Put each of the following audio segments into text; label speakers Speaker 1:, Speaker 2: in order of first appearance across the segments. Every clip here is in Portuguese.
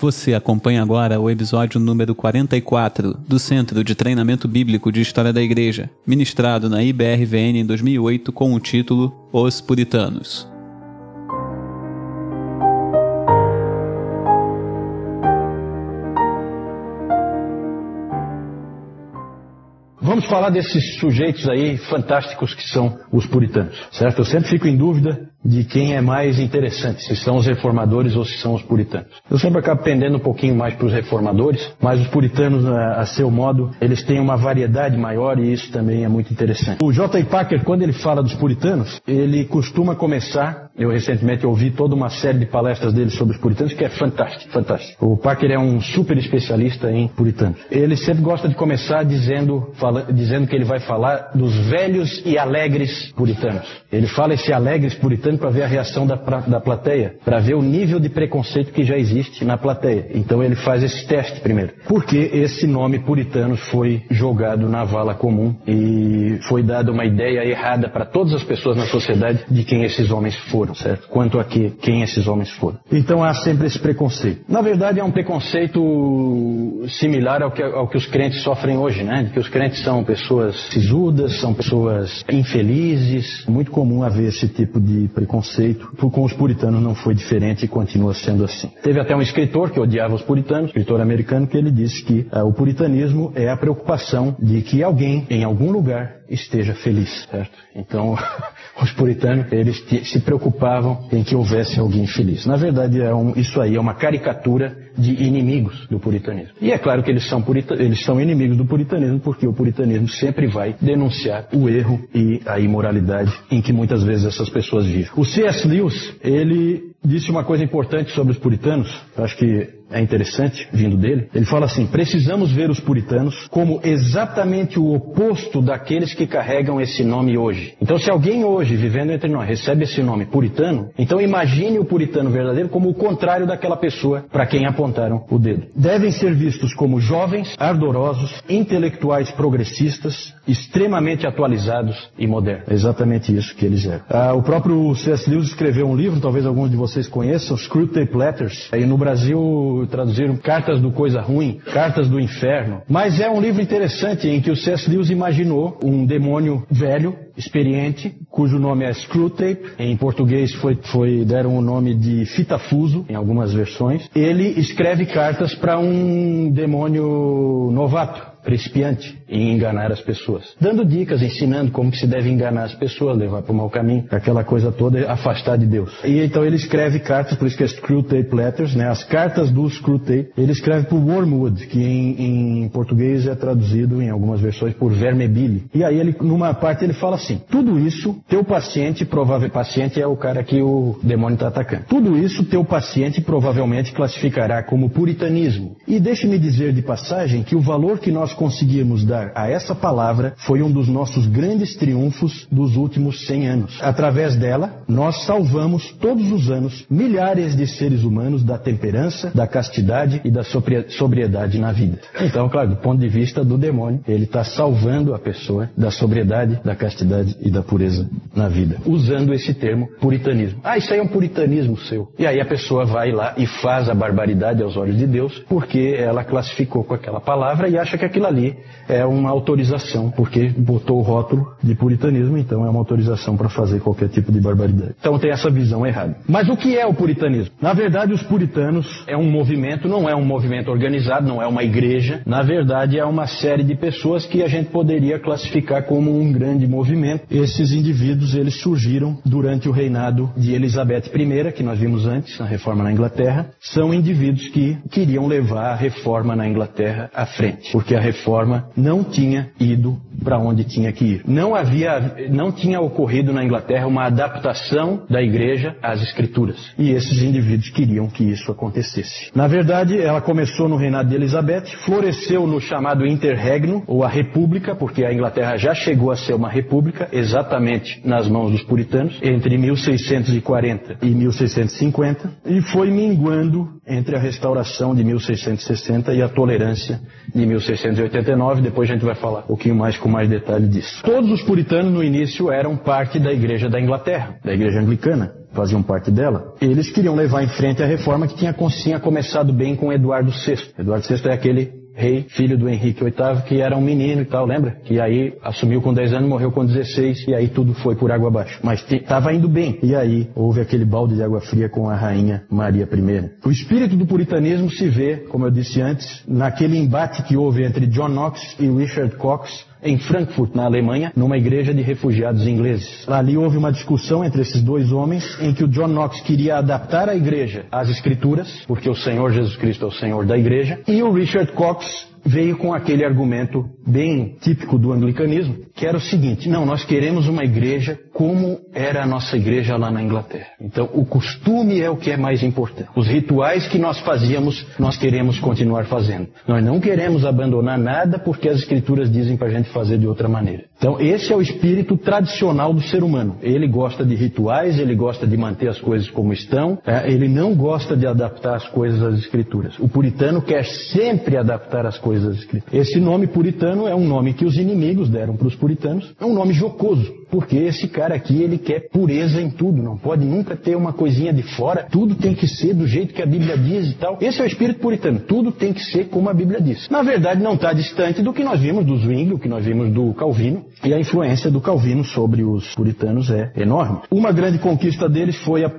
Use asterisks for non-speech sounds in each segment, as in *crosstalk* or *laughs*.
Speaker 1: Você acompanha agora o episódio número 44 do Centro de Treinamento Bíblico de História da Igreja, ministrado na IBRVN em 2008 com o título Os Puritanos.
Speaker 2: Vamos falar desses sujeitos aí fantásticos que são os puritanos, certo? Eu sempre fico em dúvida de quem é mais interessante, se são os reformadores ou se são os puritanos. Eu sempre acabo pendendo um pouquinho mais para os reformadores, mas os puritanos, a, a, seu modo, eles têm uma variedade maior e isso também é muito interessante. O J. Packer, quando ele fala dos puritanos, ele costuma começar, eu recentemente ouvi toda uma série de palestras dele sobre os puritanos, que é fantástico, fantástico. O Packer é um super especialista em puritanos. Ele sempre gosta de começar dizendo, fala, dizendo que ele vai falar dos velhos e alegres puritanos. Ele fala esse alegres puritanos para ver a reação da, da plateia, para ver o nível de preconceito que já existe na plateia. Então ele faz esse teste primeiro. Porque esse nome puritanos foi jogado na vala comum e foi dada uma ideia errada para todas as pessoas na sociedade de quem esses homens foram, certo? Quanto a que, quem esses homens foram. Então há sempre esse preconceito. Na verdade é um preconceito similar ao que, ao que os crentes sofrem hoje, né? De que os crentes são pessoas sisudas, são pessoas infelizes. Muito comum haver esse tipo de preconceito. Com os puritanos não foi diferente e continua sendo assim. Teve até um escritor que odiava os puritanos, escritor americano, que ele disse que uh, o puritanismo é a preocupação de que alguém, em algum lugar, esteja feliz, certo? Então, *laughs* os puritanos, eles se preocupavam em que houvesse alguém feliz. Na verdade, é um, isso aí é uma caricatura de inimigos do puritanismo. E é claro que eles são, eles são inimigos do puritanismo porque o puritanismo sempre vai denunciar o erro e a imoralidade em que muitas vezes essas pessoas vivem. O C.S. Lewis, ele disse uma coisa importante sobre os puritanos, acho que é interessante, vindo dele. Ele fala assim: precisamos ver os puritanos como exatamente o oposto daqueles que carregam esse nome hoje. Então, se alguém hoje, vivendo entre nós, recebe esse nome puritano, então imagine o puritano verdadeiro como o contrário daquela pessoa para quem apontaram o dedo. Devem ser vistos como jovens, ardorosos, intelectuais progressistas, extremamente atualizados e modernos. É exatamente isso que eles eram. Ah, o próprio C.S. Lewis escreveu um livro, talvez alguns de vocês conheçam, Screwtape Letters. Aí no Brasil traduziram Cartas do Coisa Ruim, Cartas do Inferno. Mas é um livro interessante em que o C.S. Lewis imaginou um demônio velho, experiente, cujo nome é Screwtape. Em português foi, foi deram o nome de Fitafuso, em algumas versões. Ele escreve cartas para um demônio novato principiante em enganar as pessoas. Dando dicas, ensinando como que se deve enganar as pessoas, levar para o mau caminho, aquela coisa toda, afastar de Deus. E então ele escreve cartas, por isso que é Screwtape Letters, né? As cartas do Screwtape. Ele escreve por Wormwood, que em, em português é traduzido em algumas versões por Vermebile. E aí ele, numa parte ele fala assim, tudo isso, teu paciente, provável paciente é o cara que o demônio está atacando. Tudo isso, teu paciente provavelmente classificará como puritanismo. E deixe-me dizer de passagem que o valor que nós conseguimos dar a essa palavra foi um dos nossos grandes triunfos dos últimos 100 anos. Através dela, nós salvamos todos os anos milhares de seres humanos da temperança, da castidade e da sobriedade na vida. Então, claro, do ponto de vista do demônio, ele está salvando a pessoa da sobriedade, da castidade e da pureza na vida, usando esse termo puritanismo. Ah, isso aí é um puritanismo seu. E aí a pessoa vai lá e faz a barbaridade aos olhos de Deus, porque ela classificou com aquela palavra e acha que aquilo ali é uma autorização, porque botou o rótulo de puritanismo, então é uma autorização para fazer qualquer tipo de barbaridade. Então tem essa visão errada. Mas o que é o puritanismo? Na verdade, os puritanos é um movimento, não é um movimento organizado, não é uma igreja. Na verdade, é uma série de pessoas que a gente poderia classificar como um grande movimento. Esses indivíduos, eles surgiram durante o reinado de Elizabeth I, que nós vimos antes, na reforma na Inglaterra. São indivíduos que queriam levar a reforma na Inglaterra à frente, porque a reforma não tinha ido para onde tinha que ir. Não havia, não tinha ocorrido na Inglaterra uma adaptação da igreja às escrituras. E esses indivíduos queriam que isso acontecesse. Na verdade, ela começou no reinado de Elizabeth, floresceu no chamado interregno, ou a república, porque a Inglaterra já chegou a ser uma república, exatamente nas mãos dos puritanos, entre 1640 e 1650, e foi minguando entre a restauração de 1660 e a tolerância de 1689. Depois a gente vai falar um pouquinho mais com mais detalhe disso. Todos os puritanos no início eram parte da igreja da Inglaterra, da igreja anglicana. faziam parte dela, eles queriam levar em frente a reforma que tinha, tinha começado bem com Eduardo VI. Eduardo VI é aquele rei, filho do Henrique VIII, que era um menino e tal, lembra? Que aí assumiu com 10 anos, morreu com 16 e aí tudo foi por água abaixo. Mas estava indo bem. E aí houve aquele balde de água fria com a rainha Maria I. O espírito do puritanismo se vê, como eu disse antes, naquele embate que houve entre John Knox e Richard Cox em Frankfurt, na Alemanha, numa igreja de refugiados ingleses. Ali houve uma discussão entre esses dois homens em que o John Knox queria adaptar a igreja às escrituras, porque o Senhor Jesus Cristo é o Senhor da igreja, e o Richard Cox veio com aquele argumento bem típico do anglicanismo, que era o seguinte: não, nós queremos uma igreja como era a nossa igreja lá na Inglaterra. Então, o costume é o que é mais importante. Os rituais que nós fazíamos, nós queremos continuar fazendo. Nós não queremos abandonar nada porque as escrituras dizem para a gente fazer de outra maneira. Então, esse é o espírito tradicional do ser humano. Ele gosta de rituais, ele gosta de manter as coisas como estão, é, ele não gosta de adaptar as coisas às escrituras. O puritano quer sempre adaptar as coisas às escrituras. Esse nome puritano é um nome que os inimigos deram para os puritanos. É um nome jocoso, porque esse cara aqui ele quer pureza em tudo, não pode nunca ter uma coisinha de fora. Tudo tem que ser do jeito que a Bíblia diz e tal. Esse é o espírito puritano. Tudo tem que ser como a Bíblia diz. Na verdade, não está distante do que nós vimos do Zwingli, o que nós vimos do Calvino. E a influência do Calvino sobre os puritanos é enorme. Uma grande conquista deles foi a,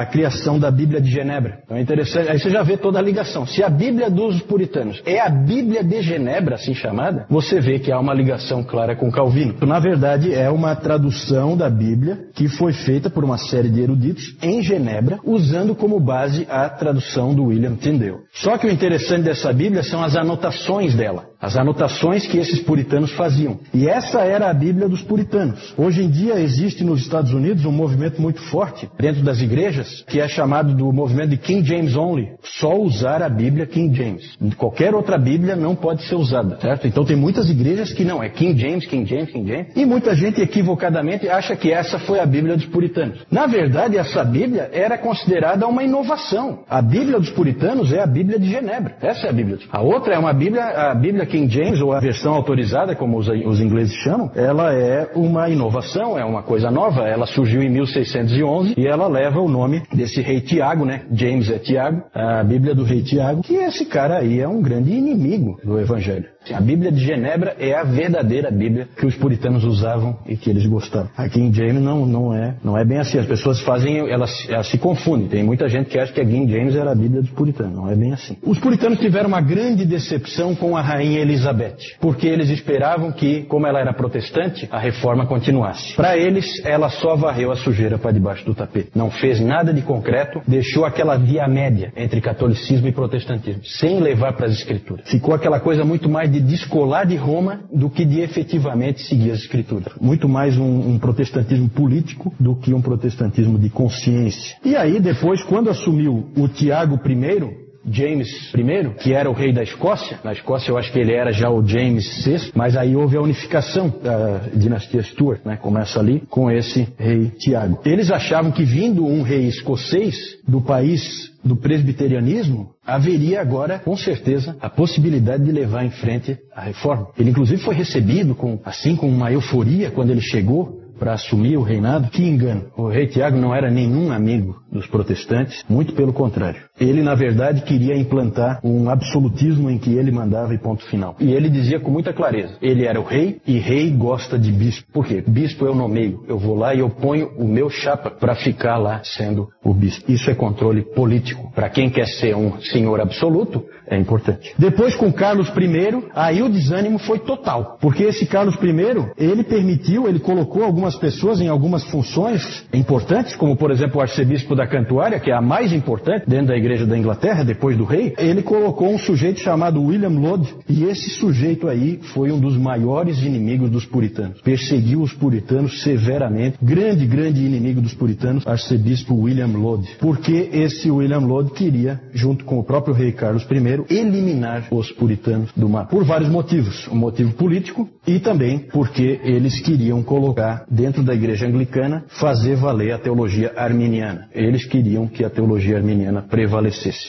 Speaker 2: a, criação da Bíblia de Genebra. Então é interessante, aí você já vê toda a ligação. Se a Bíblia dos puritanos é a Bíblia de Genebra, assim chamada, você vê que há uma ligação clara com Calvino. Na verdade, é uma tradução da Bíblia que foi feita por uma série de eruditos em Genebra, usando como base a tradução do William Tyndale. Só que o interessante dessa Bíblia são as anotações dela as anotações que esses puritanos faziam. E essa era a Bíblia dos puritanos. Hoje em dia existe nos Estados Unidos um movimento muito forte dentro das igrejas que é chamado do movimento de King James Only. Só usar a Bíblia King James. Qualquer outra Bíblia não pode ser usada, certo? Então tem muitas igrejas que não, é King James, King James, King James. E muita gente equivocadamente acha que essa foi a Bíblia dos puritanos. Na verdade, essa Bíblia era considerada uma inovação. A Bíblia dos puritanos é a Bíblia de Genebra. Essa é a Bíblia. A outra é uma Bíblia, a Bíblia King James, ou a versão autorizada, como os, os, ingleses chamam, ela é uma inovação, é uma coisa nova. Ela surgiu em 1611 e ela leva o nome desse rei Tiago, né? James é Tiago, a Bíblia do rei Tiago, que esse cara aí é um grande inimigo do Evangelho. A Bíblia de Genebra é a verdadeira Bíblia que os puritanos usavam e que eles gostavam. Aqui em James não, não, é, não é bem assim. As pessoas fazem, elas, elas se confundem. Tem muita gente que acha que a King James era a Bíblia dos puritanos. Não é bem assim. Os puritanos tiveram uma grande decepção com a rainha Elizabeth, porque eles esperavam que, como ela era protestante, a reforma continuasse. Para eles, ela só varreu a sujeira para debaixo do tapete. Não fez nada de concreto, deixou aquela via média entre catolicismo e protestantismo, sem levar para as escrituras. Ficou aquela coisa muito mais de descolar de Roma do que de efetivamente seguir as escrituras. Muito mais um, um protestantismo político do que um protestantismo de consciência. E aí, depois, quando assumiu o Tiago I, James I, que era o rei da Escócia. Na Escócia eu acho que ele era já o James VI, mas aí houve a unificação da dinastia Stuart, né? Começa ali com esse rei Tiago. Eles achavam que vindo um rei escocês do país do presbiterianismo, haveria agora, com certeza, a possibilidade de levar em frente a reforma. Ele inclusive foi recebido com, assim com uma euforia quando ele chegou para assumir o reinado. Que engano! O rei Tiago não era nenhum amigo dos protestantes, muito pelo contrário. Ele, na verdade, queria implantar um absolutismo em que ele mandava e ponto final. E ele dizia com muita clareza: ele era o rei e rei gosta de bispo. Por quê? Bispo eu nomeio. Eu vou lá e eu ponho o meu chapa para ficar lá sendo o bispo. Isso é controle político. Para quem quer ser um senhor absoluto, é importante. Depois, com Carlos I, aí o desânimo foi total. Porque esse Carlos I, ele permitiu, ele colocou algumas pessoas em algumas funções importantes, como por exemplo o arcebispo da Cantuária, que é a mais importante dentro da igreja da Inglaterra, depois do rei. Ele colocou um sujeito chamado William Lode, e esse sujeito aí foi um dos maiores inimigos dos puritanos. Perseguiu os puritanos severamente. Grande, grande inimigo dos puritanos, arcebispo William Lode. Porque esse William Lode queria, junto com o próprio rei Carlos I, eliminar os puritanos do mapa. Por vários motivos. Um motivo político e também porque eles queriam colocar dentro da igreja anglicana, fazer valer a teologia arminiana. Eles queriam que a teologia arminiana prevalecesse.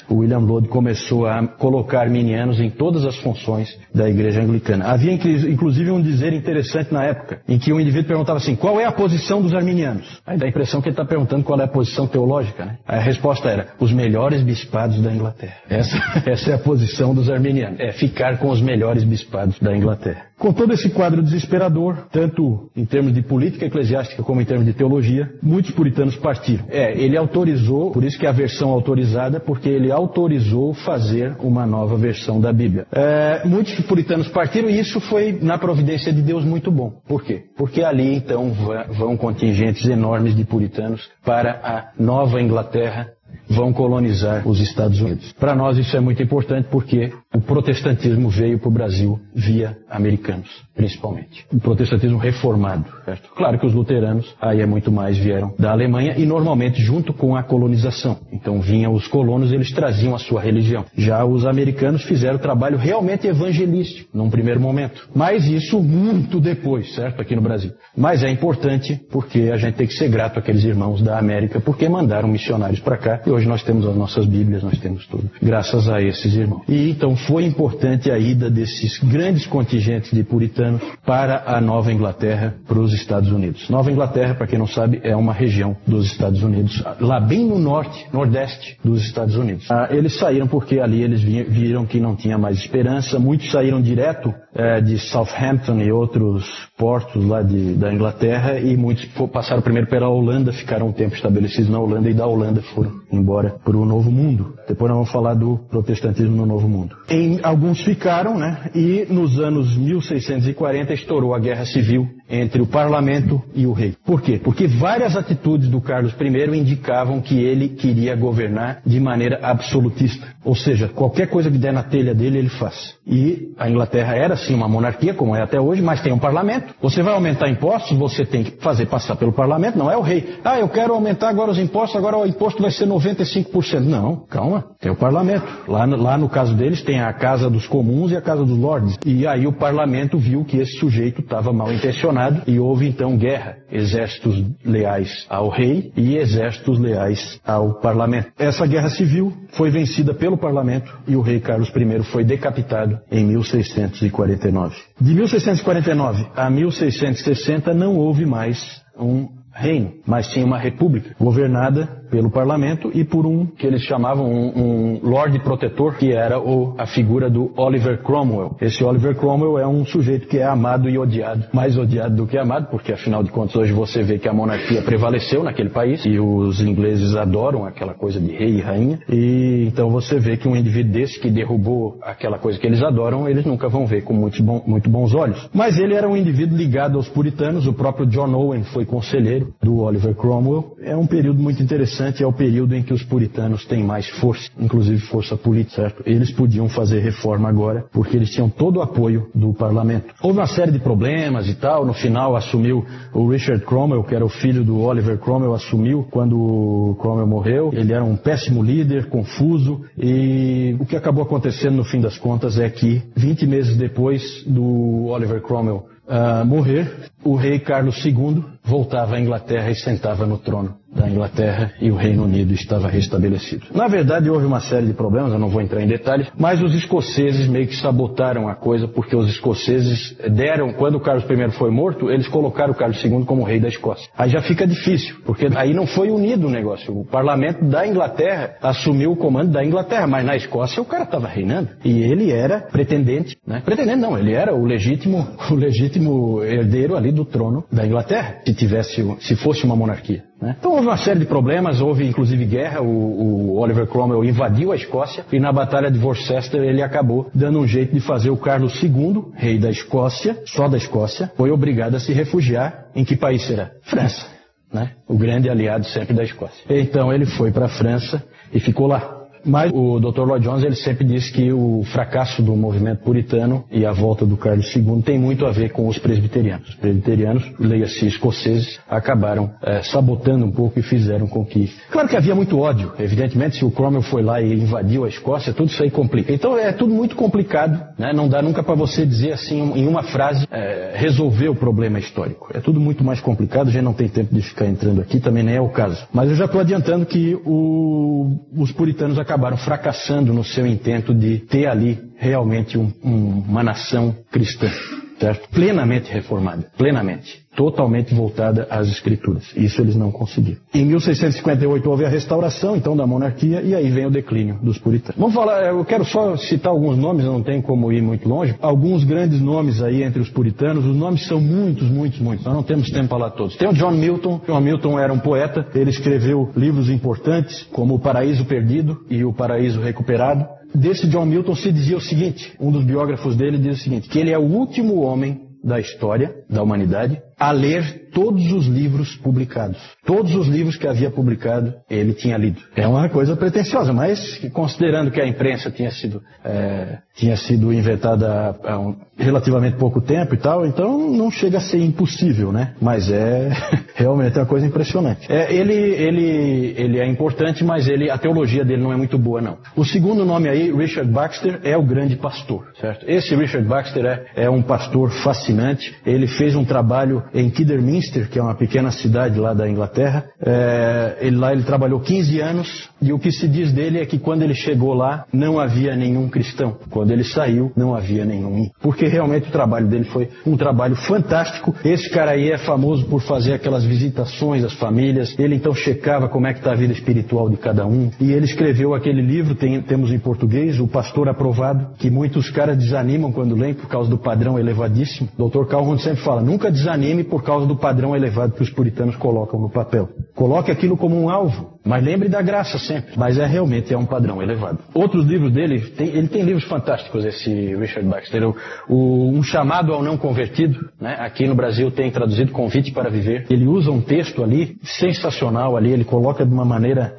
Speaker 2: O William Lode começou a colocar arminianos em todas as funções da igreja anglicana. Havia inclusive um dizer interessante na época, em que um indivíduo perguntava assim: qual é a posição dos arminianos? Aí dá a impressão que ele está perguntando qual é a posição teológica, né? Aí a resposta era: os melhores bispados da Inglaterra. Essa, *laughs* essa é a posição dos arminianos. É ficar com os melhores bispados da Inglaterra. Com todo esse quadro desesperador, tanto em termos de política eclesiástica como em termos de teologia, muitos puritanos partiram. É, ele autorizou, por isso que é a versão autorizada, porque ele autorizou fazer uma nova versão da Bíblia. É, muitos puritanos partiram e isso foi, na providência de Deus, muito bom. Por quê? Porque ali então vão contingentes enormes de puritanos para a Nova Inglaterra, vão colonizar os Estados Unidos. Para nós isso é muito importante porque o protestantismo veio para o Brasil via americanos, principalmente. O protestantismo reformado, certo? Claro que os luteranos aí é muito mais vieram da Alemanha e normalmente junto com a colonização. Então vinham os colonos, eles traziam a sua religião. Já os americanos fizeram trabalho realmente evangelístico num primeiro momento. Mas isso muito depois, certo? Aqui no Brasil. Mas é importante porque a gente tem que ser grato àqueles irmãos da América porque mandaram missionários para cá e hoje nós temos as nossas Bíblias, nós temos tudo. Graças a esses irmãos. E então foi importante a ida desses grandes contingentes de puritanos para a Nova Inglaterra, para os Estados Unidos. Nova Inglaterra, para quem não sabe, é uma região dos Estados Unidos, lá bem no norte, nordeste dos Estados Unidos. Ah, eles saíram porque ali eles viram que não tinha mais esperança. Muitos saíram direto é, de Southampton e outros portos lá de, da Inglaterra e muitos passaram primeiro pela Holanda, ficaram um tempo estabelecidos na Holanda e da Holanda foram embora para o Novo Mundo. Depois nós vamos falar do protestantismo no Novo Mundo. Em, alguns ficaram, né? E nos anos 1640 estourou a Guerra Civil entre o parlamento e o rei. Por quê? Porque várias atitudes do Carlos I indicavam que ele queria governar de maneira absolutista. Ou seja, qualquer coisa que der na telha dele, ele faz. E a Inglaterra era sim uma monarquia, como é até hoje, mas tem um parlamento. Você vai aumentar impostos, você tem que fazer passar pelo parlamento, não é o rei. Ah, eu quero aumentar agora os impostos, agora o imposto vai ser 95%. Não, calma, tem o parlamento. Lá, lá no caso deles tem a Casa dos Comuns e a Casa dos Lordes. E aí o parlamento viu que esse sujeito estava mal intencionado e houve então guerra, exércitos leais ao rei e exércitos leais ao parlamento. Essa guerra civil foi vencida pelo parlamento e o rei Carlos I foi decapitado em 1649. De 1649 a 1660 não houve mais um reino, mas sim uma república governada pelo parlamento e por um que eles chamavam um, um Lorde Protetor, que era o, a figura do Oliver Cromwell. Esse Oliver Cromwell é um sujeito que é amado e odiado, mais odiado do que amado, porque afinal de contas hoje você vê que a monarquia prevaleceu naquele país e os ingleses adoram aquela coisa de rei e rainha. E então você vê que um indivíduo desse que derrubou aquela coisa que eles adoram, eles nunca vão ver com muito, bom, muito bons olhos. Mas ele era um indivíduo ligado aos puritanos, o próprio John Owen foi conselheiro do Oliver Cromwell. É um período muito interessante é o período em que os puritanos têm mais força, inclusive força política, certo? Eles podiam fazer reforma agora, porque eles tinham todo o apoio do parlamento. Houve uma série de problemas e tal, no final assumiu o Richard Cromwell, que era o filho do Oliver Cromwell, assumiu quando o Cromwell morreu. Ele era um péssimo líder, confuso, e o que acabou acontecendo no fim das contas é que 20 meses depois do Oliver Cromwell uh, morrer, o rei Carlos II voltava à Inglaterra e sentava no trono da Inglaterra e o Reino Unido estava restabelecido. Na verdade, houve uma série de problemas, eu não vou entrar em detalhes, mas os escoceses meio que sabotaram a coisa, porque os escoceses deram, quando Carlos I foi morto, eles colocaram Carlos II como rei da Escócia. Aí já fica difícil, porque aí não foi unido o negócio. O parlamento da Inglaterra assumiu o comando da Inglaterra, mas na Escócia o cara estava reinando. E ele era pretendente, né? Pretendente não, ele era o legítimo, *laughs* o legítimo herdeiro ali do trono da Inglaterra, se tivesse, se fosse uma monarquia. Né? Então houve uma série de problemas, houve inclusive guerra, o, o, Oliver Cromwell invadiu a Escócia e na Batalha de Worcester ele acabou dando um jeito de fazer o Carlos II, rei da Escócia, só da Escócia, foi obrigado a se refugiar em que país será? França. Né? O grande aliado sempre da Escócia. Então ele foi para a França e ficou lá Mas o Dr. Lloyd Jones ele sempre disse que o fracasso do movimento puritano e a volta do Carlos II tem muito a ver com os presbiterianos. Os presbiterianos, leia-se escoceses, acabaram é, sabotando um pouco e fizeram com que. Claro que havia muito ódio, evidentemente, se o Cromwell foi lá e invadiu a Escócia, tudo isso aí complica. Então é tudo muito complicado, né? não dá nunca para você dizer assim em uma frase é, resolver o problema histórico. É tudo muito mais complicado, a gente não tem tempo de ficar entrando aqui, também nem é o caso. Mas eu já estou adiantando que o, os puritanos acabaram fracassando no seu intento de ter ali realmente um, um, uma nação cristã certo? Plenamente reformada, plenamente, totalmente voltada às escrituras. Isso eles não conseguiram. Em 1658 houve a restauração, então, da monarquia e aí vem o declínio dos puritanos. Vamos falar, eu quero só citar alguns nomes, não tem como ir muito longe. Alguns grandes nomes aí entre os puritanos, os nomes são muitos, muitos, muitos. Nós não temos tempo para falar todos. Tem o John Milton. John Milton era um poeta, ele escreveu livros importantes como O Paraíso Perdido e O Paraíso Recuperado desse John Milton se dizia o seguinte, um dos biógrafos dele diz o seguinte, que ele é o último homem da história da humanidade a ler todos os livros publicados. Todos os livros que havia publicado, ele tinha lido. É uma coisa pretensiosa, mas considerando que a imprensa tinha sido, é, tinha sido inventada há um, relativamente pouco tempo e tal, então não chega a ser impossível, né? Mas é *laughs* realmente uma coisa impressionante. É, ele, ele, ele é importante, mas ele, a teologia dele não é muito boa, não. O segundo nome aí, Richard Baxter, é o grande pastor, certo? Esse Richard Baxter é, é um pastor fascinante. Ele fez um trabalho em Kidderminster, que é uma pequena cidade lá da Inglaterra. É, ele, lá ele trabalhou 15 anos e o que se diz dele é que quando ele chegou lá não havia nenhum cristão. Quando ele saiu não havia nenhum. Porque realmente o trabalho dele foi um trabalho fantástico. Esse cara aí é famoso por fazer aquelas visitações às famílias. Ele então checava como é que está a vida espiritual de cada um. E ele escreveu aquele livro, tem, temos em português, O Pastor Aprovado, que muitos caras desanimam quando leem por causa do padrão elevadíssimo. Dr. Calhoun sempre fala, nunca desanime por causa do padrão elevado que os puritanos colocam no papel. Coloque aquilo como um alvo, mas lembre da graça sempre. Mas é realmente é um padrão elevado. Outros livros dele, tem, ele tem livros fantásticos, esse Richard Baxter. O, o, um chamado ao não convertido, né? aqui no Brasil tem traduzido Convite para Viver. Ele usa um texto ali sensacional ali, ele coloca de uma maneira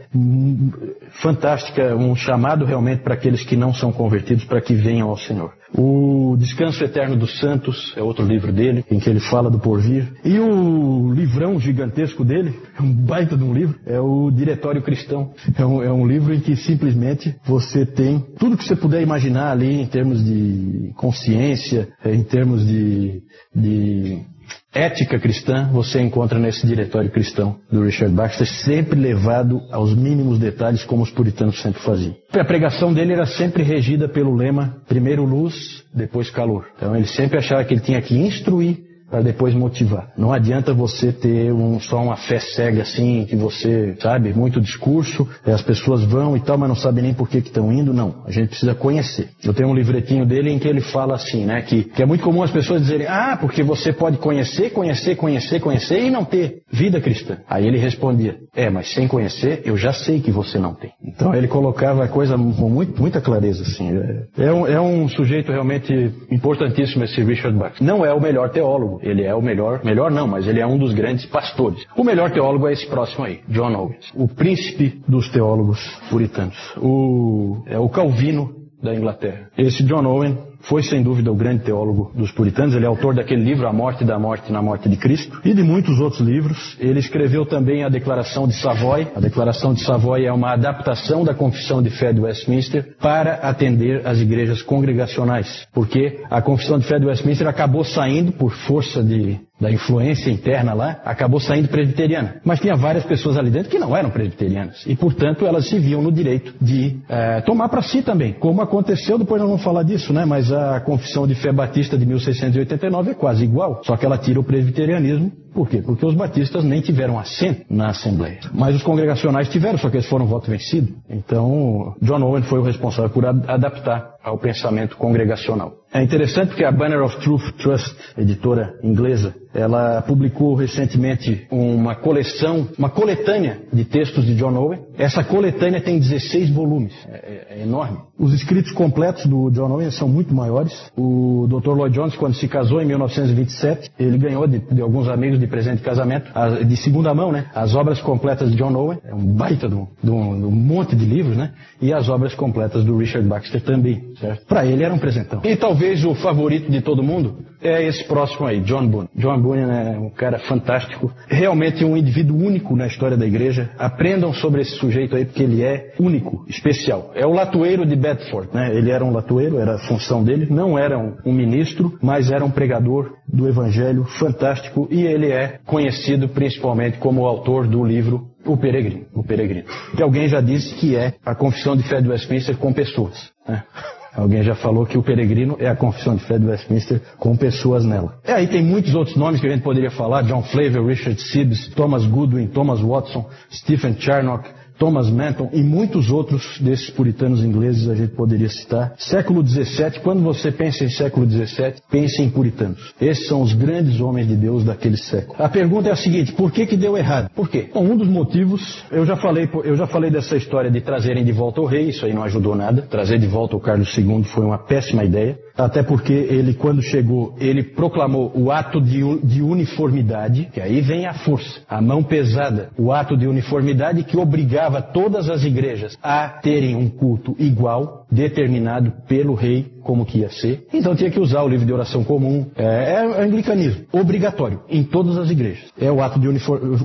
Speaker 2: fantástica um chamado realmente para aqueles que não são convertidos para que venham ao Senhor. O Descanso Eterno dos Santos é outro livro dele, em que ele fala do porvir. E o livrão gigantesco dele, *laughs* um baita de um livro, é o Diretório Cristão. É um, é um livro em que simplesmente você tem tudo que você puder imaginar ali em termos de consciência, em termos de, de ética cristã você encontra nesse diretório cristão do Richard Baxter, sempre levado aos mínimos detalhes, como os puritanos sempre faziam. A pregação dele era sempre regida pelo lema primeiro luz, depois calor. Então ele sempre achava que ele tinha que instruir para depois motivar. Não adianta você ter um, só uma fé cega assim, que você, sabe, muito discurso, as pessoas vão e tal, mas não sabem nem por que estão indo. Não, a gente precisa conhecer. Eu tenho um livretinho dele em que ele fala assim, né, que, que é muito comum as pessoas dizerem, ah, porque você pode conhecer, conhecer, conhecer, conhecer e não ter vida cristã. Aí ele respondia, é, mas sem conhecer, eu já sei que você não tem. Então ele colocava a coisa com muito, muita clareza, assim. É, é, um, é um sujeito realmente importantíssimo esse Richard Buck. Não é o melhor teólogo, ele é o melhor, melhor não, mas ele é um dos grandes pastores. O melhor teólogo é esse próximo aí, John Owen, o príncipe dos teólogos puritanos. O, é o Calvino da Inglaterra. Esse John Owen foi sem dúvida o grande teólogo dos puritanos. Ele é autor daquele livro A Morte da Morte na Morte de Cristo e de muitos outros livros. Ele escreveu também a Declaração de Savoy. A Declaração de Savoy é uma adaptação da Confissão de Fé de Westminster para atender as igrejas congregacionais, porque a Confissão de Fé de Westminster acabou saindo por força de da influência interna lá, acabou saindo presbiteriana. Mas tinha várias pessoas ali dentro que não eram presbiterianas. E, portanto, elas se viam no direito de é, tomar para si também. Como aconteceu, depois nós vamos falar disso, né? Mas a Confissão de Fé Batista de 1689 é quase igual. Só que ela tira o presbiterianismo. Por quê? Porque os batistas nem tiveram assento na Assembleia. Mas os congregacionais tiveram, só que eles foram voto vencido. Então, John Owen foi o responsável por adaptar ao pensamento congregacional. É interessante porque a Banner of Truth Trust, editora inglesa, ela publicou recentemente uma coleção, uma coletânea de textos de John Owen. Essa coletânea tem 16 volumes, é, é, é enorme. Os escritos completos do John Owen são muito maiores. O Dr. Lloyd Jones, quando se casou em 1927, ele ganhou de, de alguns amigos de presente de casamento, de segunda mão, né? As obras completas de John Owen, é um baita de um, de um, de um monte de livros, né? E as obras completas do Richard Baxter também, certo? Para ele era um presentão. E talvez o favorito de todo mundo é esse próximo aí, John Bunyan. John Bunyan é um cara fantástico, realmente um indivíduo único na história da igreja. Aprendam sobre esse sujeito aí, porque ele é único, especial. É o latoeiro de Bedford, né? Ele era um latoeiro, era a função dele, não era um, ministro, mas era um pregador do evangelho fantástico e ele é conhecido principalmente como o autor do livro o peregrino, o peregrino. Que alguém já disse que é a confissão de fé de Westminster com pessoas. Né? Alguém já falou que o peregrino é a confissão de fé de Westminster com pessoas nela. E aí tem muitos outros nomes que a gente poderia falar: John Flavel, Richard Sibbes, Thomas Goodwin, Thomas Watson, Stephen Charnock, Thomas Manton e muitos outros desses puritanos ingleses a gente poderia citar. Século XVII, quando você pensa em século XVII, pense em puritanos. Esses são os grandes homens de Deus daquele século. A pergunta é a seguinte: por que que deu errado? Por quê? Bom, um dos motivos, eu já falei, eu já falei dessa história de trazerem de volta o rei, isso aí não ajudou nada. Trazer de volta o Carlos II foi uma péssima ideia. Até porque ele, quando chegou, ele proclamou o ato de, de uniformidade, que aí vem a força, a mão pesada, o ato de uniformidade que obrigava todas as igrejas a terem um culto igual, determinado pelo rei como que ia ser. Então tinha que usar o livro de oração comum. É, é anglicanismo, obrigatório, em todas as igrejas. É o ato de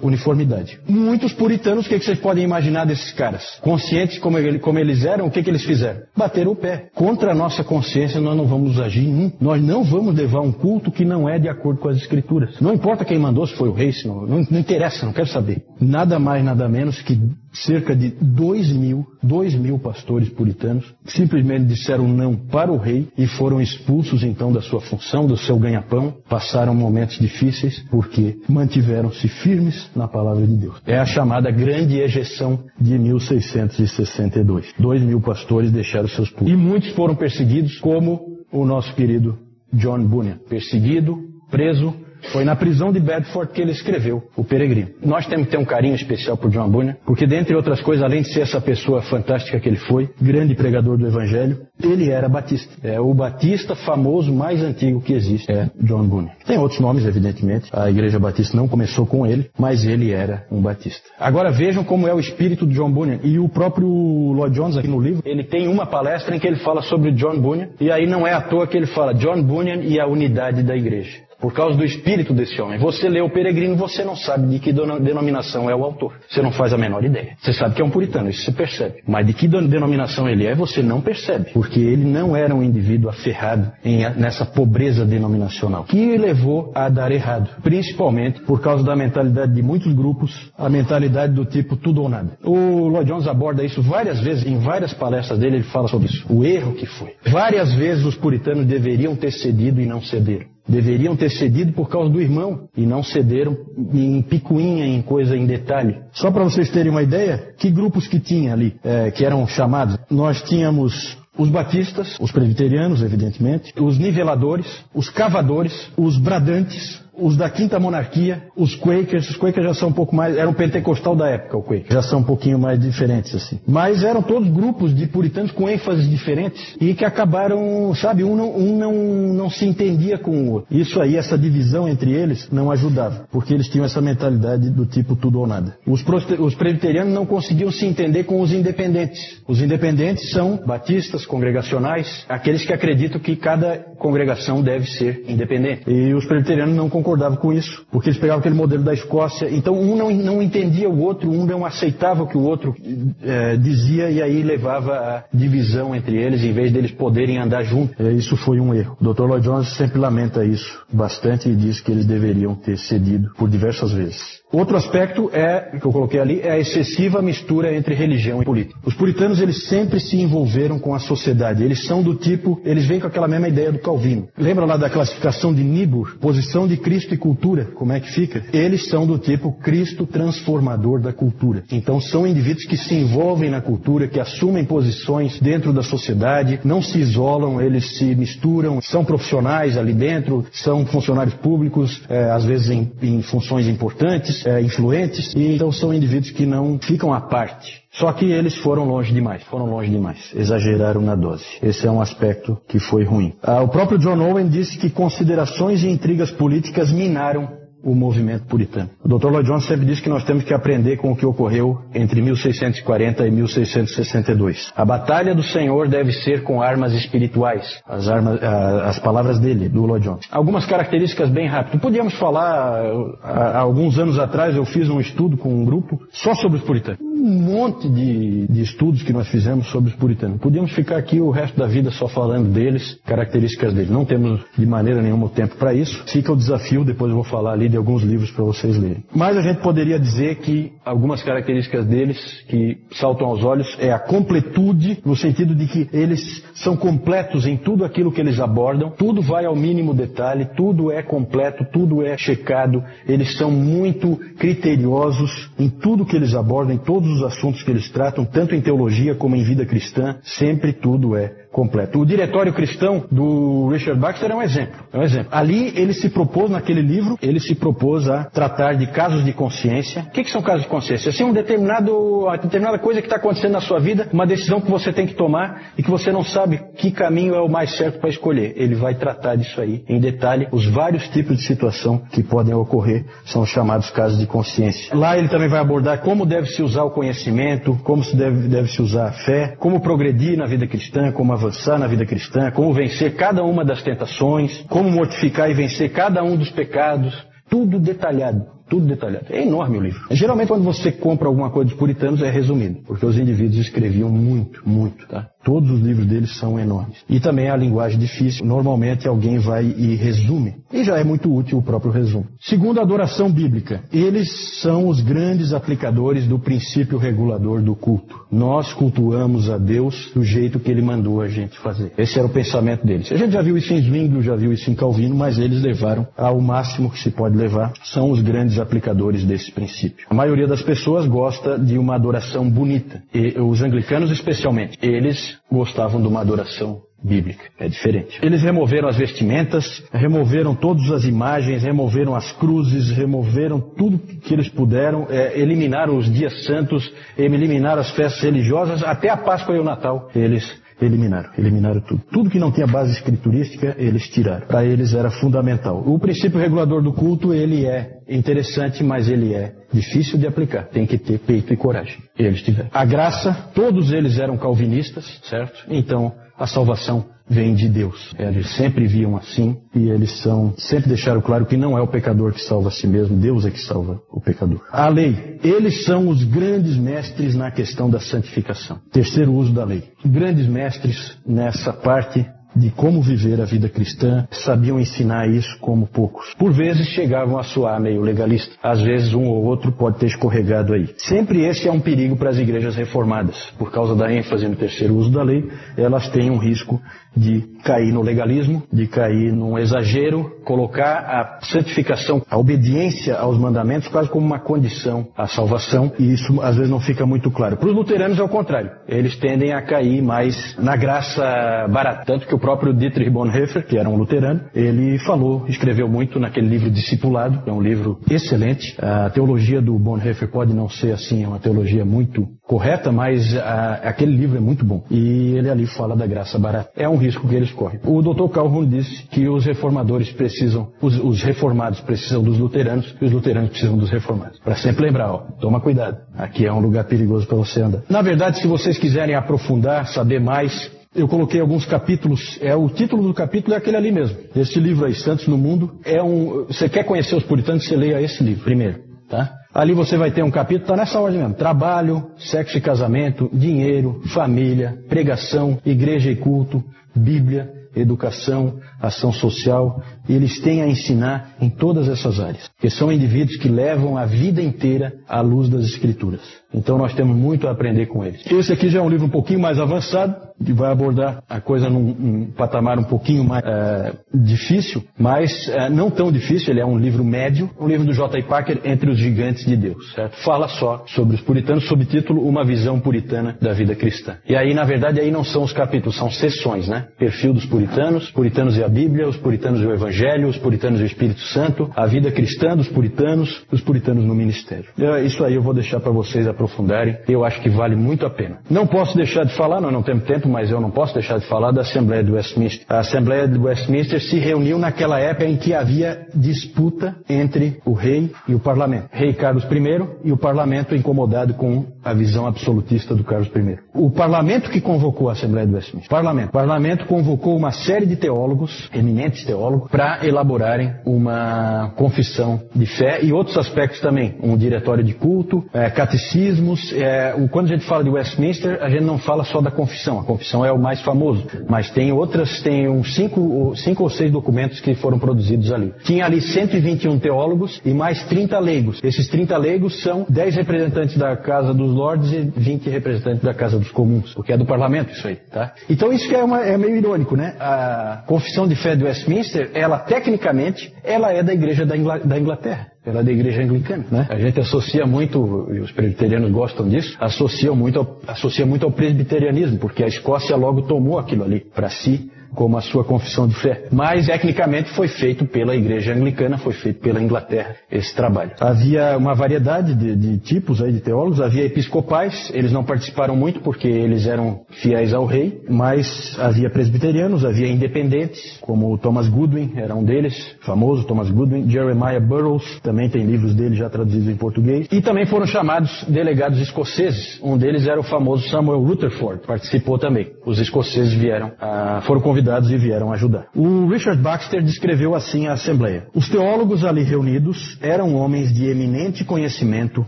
Speaker 2: uniformidade. Muitos puritanos, o que, que vocês podem imaginar desses caras? Conscientes como, ele, como eles eram, o que, que eles fizeram? Bateram o pé. Contra a nossa consciência nós não vamos agir. Hum, nós não vamos levar um culto que não é de acordo com as escrituras. Não importa quem mandou, se foi o rei, se não, não, não interessa, não quero saber. Nada mais, nada menos que cerca de dois mil, dois mil pastores puritanos simplesmente disseram não para o rei e foram expulsos então da sua função, do seu ganha-pão, passaram momentos difíceis porque mantiveram-se firmes na palavra de Deus. É a chamada grande ejeção de 1662. Dois mil pastores deixaram seus púlpitos. E muitos foram perseguidos, como o nosso querido John Bunyan. Perseguido, preso, foi na prisão de Bedford que ele escreveu O Peregrino. Nós temos que ter um carinho especial por John Bunyan, porque dentre outras coisas, além de ser essa pessoa fantástica que ele foi, grande pregador do Evangelho, ele era batista. É o batista famoso mais antigo que existe, é John Bunyan. Tem outros nomes, evidentemente. A Igreja Batista não começou com ele, mas ele era um batista. Agora vejam como é o espírito de John Bunyan. E o próprio Lloyd Jones aqui no livro, ele tem uma palestra em que ele fala sobre John Bunyan, e aí não é à toa que ele fala John Bunyan e a unidade da igreja por causa do espírito desse homem. Você lê o Peregrino, você não sabe de que denominação é o autor. Você não faz a menor ideia. Você sabe que é um puritano, isso você percebe. Mas de que denominação ele é, você não percebe. Porque ele não era um indivíduo aferrado em, nessa pobreza denominacional. Que levou a dar errado. Principalmente por causa da mentalidade de muitos grupos, a mentalidade do tipo tudo ou nada. O Lloyd Jones aborda isso várias vezes, em várias palestras dele ele fala sobre isso. O erro que foi. Várias vezes os puritanos deveriam ter cedido e não cederam. Deveriam ter cedido por causa do irmão e não cederam em picuinha, em coisa em detalhe. Só para vocês terem uma ideia, que grupos que tinha ali, é, que eram chamados? Nós tínhamos os batistas, os presbiterianos, evidentemente, os niveladores, os cavadores, os bradantes, os da quinta monarquia, os Quakers, os Quakers já são um pouco mais, eram pentecostal da época, o Quaker, já são um pouquinho mais diferentes assim. Mas eram todos grupos de puritanos com ênfases diferentes e que acabaram, sabe, um não, um não, não se entendia com o outro. Isso aí, essa divisão entre eles não ajudava, porque eles tinham essa mentalidade do tipo tudo ou nada. Os, os presbiterianos não conseguiam se entender com os independentes. Os independentes são batistas, congregacionais, aqueles que acreditam que cada congregação deve ser independente. E os presbiterianos não concordavam concordavam com isso, porque eles pegavam aquele modelo da Escócia. Então um não, não entendia o outro, um não aceitava o que o outro é, dizia e aí levava a divisão entre eles em vez deles poderem andar juntos. É, isso foi um erro. O Dr. Lloyd Jones sempre lamenta isso bastante e diz que eles deveriam ter cedido por diversas vezes. Outro aspecto é, que eu coloquei ali, é a excessiva mistura entre religião e política. Os puritanos, eles sempre se envolveram com a sociedade. Eles são do tipo, eles vêm com aquela mesma ideia do Calvino. Lembra lá da classificação de Niebuhr? Posição de Cristo e cultura, como é que fica? Eles são do tipo Cristo transformador da cultura. Então são indivíduos que se envolvem na cultura, que assumem posições dentro da sociedade, não se isolam, eles se misturam, são profissionais ali dentro, são funcionários públicos, é, às vezes em, em funções importantes, é, influentes, e então são indivíduos que não ficam à parte. Só que eles foram longe demais, foram longe demais, exageraram na dose. Esse é um aspecto que foi ruim. Ah, o próprio John Owen disse que considerações e intrigas políticas minaram o movimento puritano. O Dr. Lloyd Jones sempre diz que nós temos que aprender com o que ocorreu entre 1640 e 1662. A batalha do Senhor deve ser com armas espirituais, as, armas, as palavras dele, do Lloyd Jones. Algumas características bem rápidas. Podíamos falar, há alguns anos atrás eu fiz um estudo com um grupo só sobre os puritanos. Monte de, de estudos que nós fizemos sobre os puritanos. Podíamos ficar aqui o resto da vida só falando deles, características deles. Não temos de maneira nenhuma tempo para isso. Fica o desafio, depois eu vou falar ali de alguns livros para vocês lerem. Mas a gente poderia dizer que algumas características deles que saltam aos olhos é a completude, no sentido de que eles são completos em tudo aquilo que eles abordam, tudo vai ao mínimo detalhe, tudo é completo, tudo é checado, eles são muito criteriosos em tudo que eles abordam, em todos os assuntos que eles tratam, tanto em teologia como em vida cristã, sempre tudo é completo. O diretório cristão do Richard Baxter é um exemplo. É um exemplo. Ali ele se propôs, naquele livro, ele se propôs a tratar de casos de consciência. O que, que são casos de consciência? Assim, um determinado, uma determinada coisa que está acontecendo na sua vida, uma decisão que você tem que tomar e que você não sabe que caminho é o mais certo para escolher. Ele vai tratar disso aí em detalhe. Os vários tipos de situação que podem ocorrer são os chamados casos de consciência. Lá ele também vai abordar como deve se usar o conhecimento, como se deve, deve se usar a fé, como progredir na vida cristã, como avançar na vida cristã, como vencer cada uma das tentações, como mortificar e vencer cada um dos pecados, tudo detalhado, tudo detalhado. É enorme o livro. Geralmente quando você compra alguma coisa dos puritanos é resumido, porque os indivíduos escreviam muito, muito, tá? Todos os livros deles são enormes. E também a linguagem difícil. Normalmente alguém vai e resume. E já é muito útil o próprio resumo. Segundo a adoração bíblica, eles são os grandes aplicadores do princípio regulador do culto. Nós cultuamos a Deus do jeito que ele mandou a gente fazer. Esse era o pensamento deles. A gente já viu isso em Zwingli, já viu isso em Calvino, mas eles levaram ao máximo que se pode levar. São os grandes aplicadores desse princípio. A maioria das pessoas gosta de uma adoração bonita. E os anglicanos especialmente. Eles gostavam de uma adoração bíblica. É diferente. Eles removeram as vestimentas, removeram todas as imagens, removeram as cruzes, removeram tudo que eles puderam, é, eliminaram os dias santos, eliminaram as festas religiosas, até a Páscoa e o Natal. Eles eliminaram, eliminaram tudo. Tudo que não tinha base escriturística, eles tiraram. Para eles era fundamental. O princípio regulador do culto, ele é interessante, mas ele é difícil de aplicar. Tem que ter peito e coragem. Eles tiveram. A graça, todos eles eram calvinistas, certo? Então, a salvação vem de Deus. Eles sempre viam assim e eles são sempre deixaram claro que não é o pecador que salva a si mesmo, Deus é que salva o pecador. A lei, eles são os grandes mestres na questão da santificação. Terceiro uso da lei. Grandes mestres nessa parte de como viver a vida cristã, sabiam ensinar isso como poucos. Por vezes chegavam a soar meio legalista. Às vezes um ou outro pode ter escorregado aí. Sempre esse é um perigo para as igrejas reformadas. Por causa da ênfase no terceiro uso da lei, elas têm um risco de cair no legalismo, de cair num exagero, colocar a santificação, a obediência aos mandamentos quase como uma condição à salvação, e isso às vezes não fica muito claro. Para os luteranos é o contrário. Eles tendem a cair mais na graça barata. Tanto que o próprio Dietrich Bonhoeffer, que era um luterano, ele falou, escreveu muito naquele livro Discipulado, que é um livro excelente. A teologia do Bonhoeffer pode não ser assim, é uma teologia muito correta, mas a, aquele livro é muito bom. E ele ali fala da graça barata. É um risco que eles correm. O Dr. Calhoun disse que os reformadores precisam, os, os reformados precisam dos luteranos e os luteranos precisam dos reformados. Para sempre lembrar, ó, toma cuidado. Aqui é um lugar perigoso para você andar. Na verdade, se vocês quiserem aprofundar, saber mais, eu coloquei alguns capítulos, é o título do capítulo é aquele ali mesmo. Esse livro aí, Santos no Mundo, é um. Você quer conhecer os puritanos, você leia esse livro primeiro, tá? Ali você vai ter um capítulo, está nessa ordem mesmo: trabalho, sexo e casamento, dinheiro, família, pregação, igreja e culto, Bíblia, educação, ação social. Eles têm a ensinar em todas essas áreas, porque são indivíduos que levam a vida inteira à luz das Escrituras. Então nós temos muito a aprender com eles. Esse aqui já é um livro um pouquinho mais avançado, que vai abordar a coisa num, patamar um pouquinho mais é, difícil, mas é, não tão difícil, ele é um livro médio, um livro do J. Packer, Entre os Gigantes de Deus. Certo? Fala só sobre os puritanos, sob título Uma Visão Puritana da Vida Cristã. E aí, na verdade, aí não são os capítulos, são sessões, né? Perfil dos puritanos, puritanos e a Bíblia, os puritanos e o Evangelho, os puritanos e o Espírito Santo, a vida cristã dos puritanos, os puritanos no ministério. Isso aí eu vou deixar para vocês aprofundarem, eu acho que vale muito a pena. Não posso deixar de falar, nós não temos tempo, mas eu não posso deixar de falar da Assembleia de Westminster. A Assembleia de Westminster se reuniu naquela época em que havia disputa entre o rei e o parlamento. Rei Carlos I e o parlamento incomodado com a visão absolutista do Carlos I. O parlamento que convocou a Assembleia de Westminster. Parlamento. O parlamento convocou uma série de teólogos, eminentes teólogos, para elaborarem uma confissão de fé e outros aspectos também. Um diretório de culto, é, catecismos. É, quando a gente fala de Westminster, a gente não fala só da confissão. A confissão é o mais famoso. Mas tem outras, tem uns cinco, cinco ou seis documentos que foram produzidos ali. Tinha ali 121 teólogos e mais 30 leigos. Esses 30 leigos são 10 representantes da Casa dos Lordes e 20 representantes da Casa dos Comuns, porque é do parlamento isso aí, tá? Então isso que é, uma, é meio irônico, né? A confissão de fé de Westminster, ela tecnicamente, ela é da Igreja da, Inglaterra. Ela é da igreja anglicana, né? A gente associa muito, e os presbiterianos gostam disso, associa muito, ao, associa muito ao presbiterianismo, porque a Escócia logo tomou aquilo ali para si como a sua confissão de fé. Mas, tecnicamente, foi feito pela Igreja Anglicana, foi feito pela Inglaterra esse trabalho. Havia uma variedade de, de tipos aí de teólogos, havia episcopais, eles não participaram muito porque eles eram fiéis ao rei, mas havia presbiterianos, havia independentes, como o Thomas Goodwin, era um deles, famoso Thomas Goodwin, Jeremiah Burroughs, também tem livros dele já traduzidos em português, e também foram chamados delegados escoceses, um deles era o famoso Samuel Rutherford, participou também. Os escoceses vieram, ah, foram convidados convidados e vieram ajudar. O Richard Baxter descreveu assim a Assembleia. Os teólogos ali reunidos eram homens de eminente conhecimento,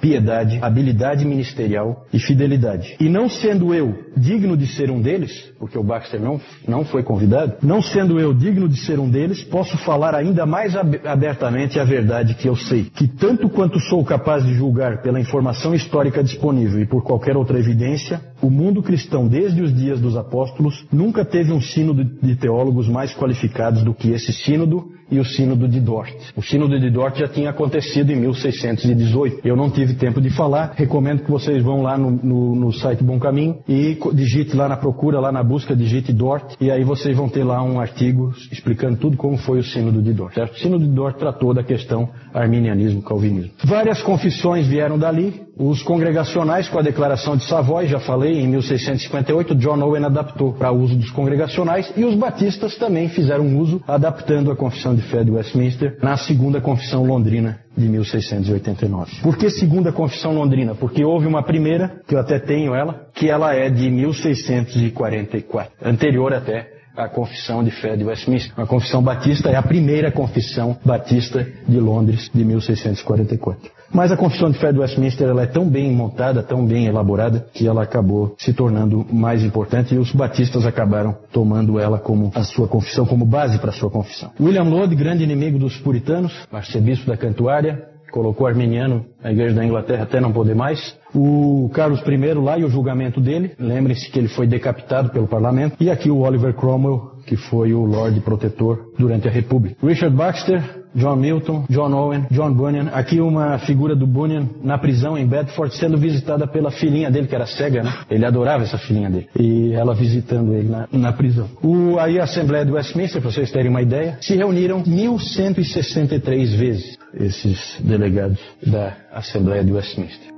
Speaker 2: piedade, habilidade ministerial e fidelidade. E não sendo eu digno de ser um deles, porque o Baxter não, não foi convidado, não sendo eu digno de ser um deles, posso falar ainda mais abertamente a verdade que eu sei, que tanto quanto sou capaz de julgar pela informação histórica disponível e por qualquer outra evidência, o mundo cristão, desde os dias dos apóstolos, nunca teve um sínodo de teólogos mais qualificados do que esse sínodo e o sínodo de Dort. O sínodo de Dort já tinha acontecido em 1618. Eu não tive tempo de falar. Recomendo que vocês vão lá no, no, no site Bom Caminho e digite lá na procura, lá na busca, digite Dort e aí vocês vão ter lá um artigo explicando tudo como foi o sínodo de Dort. Certo? O sínodo de Dort tratou da questão arminianismo-calvinismo. Várias confissões vieram dali. Os congregacionais, com a declaração de Savoy, já falei, em 1658, John Owen adaptou para uso dos congregacionais e os batistas também fizeram uso, adaptando a confissão de fé de Westminster na segunda confissão londrina de 1689. Por que segunda confissão londrina? Porque houve uma primeira, que eu até tenho ela, que ela é de 1644, anterior até a confissão de fé de Westminster. A confissão batista é a primeira confissão batista de Londres de 1644. Mas a confissão de fé de Westminster ela é tão bem montada, tão bem elaborada, que ela acabou se tornando mais importante e os batistas acabaram tomando ela como a sua confissão, como base para a sua confissão. William Lode, grande inimigo dos puritanos, arcebispo da Cantuária, colocou armeniano na igreja da Inglaterra até não poder mais. O Carlos I lá e o julgamento dele, lembrem-se que ele foi decapitado pelo parlamento. E aqui o Oliver Cromwell, que foi o Lorde Protetor durante a República. Richard Baxter, John Milton, John Owen, John Bunyan. Aqui uma figura do Bunyan na prisão em Bedford, sendo visitada pela filhinha dele, que era cega, né? Ele adorava essa filhinha dele. E ela visitando ele na, na prisão. O, aí a Assembleia de Westminster, para vocês terem uma ideia, se reuniram 1163 vezes, esses delegados da Assembleia de Westminster.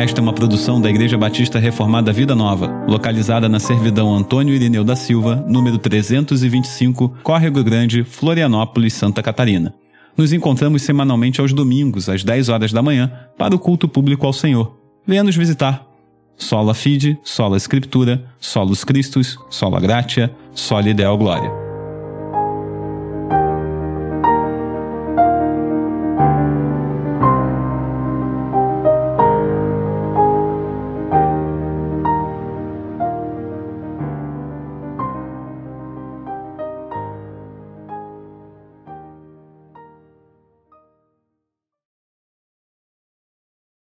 Speaker 1: Esta é uma produção da Igreja Batista Reformada Vida Nova, localizada na Servidão Antônio Irineu da Silva, número 325, Córrego Grande, Florianópolis, Santa Catarina. Nos encontramos semanalmente aos domingos, às 10 horas da manhã, para o culto público ao Senhor. Venha nos visitar. Sola Fide, Sola Escritura, Solus Christus, Sola Gratia, Soli Deo Glória.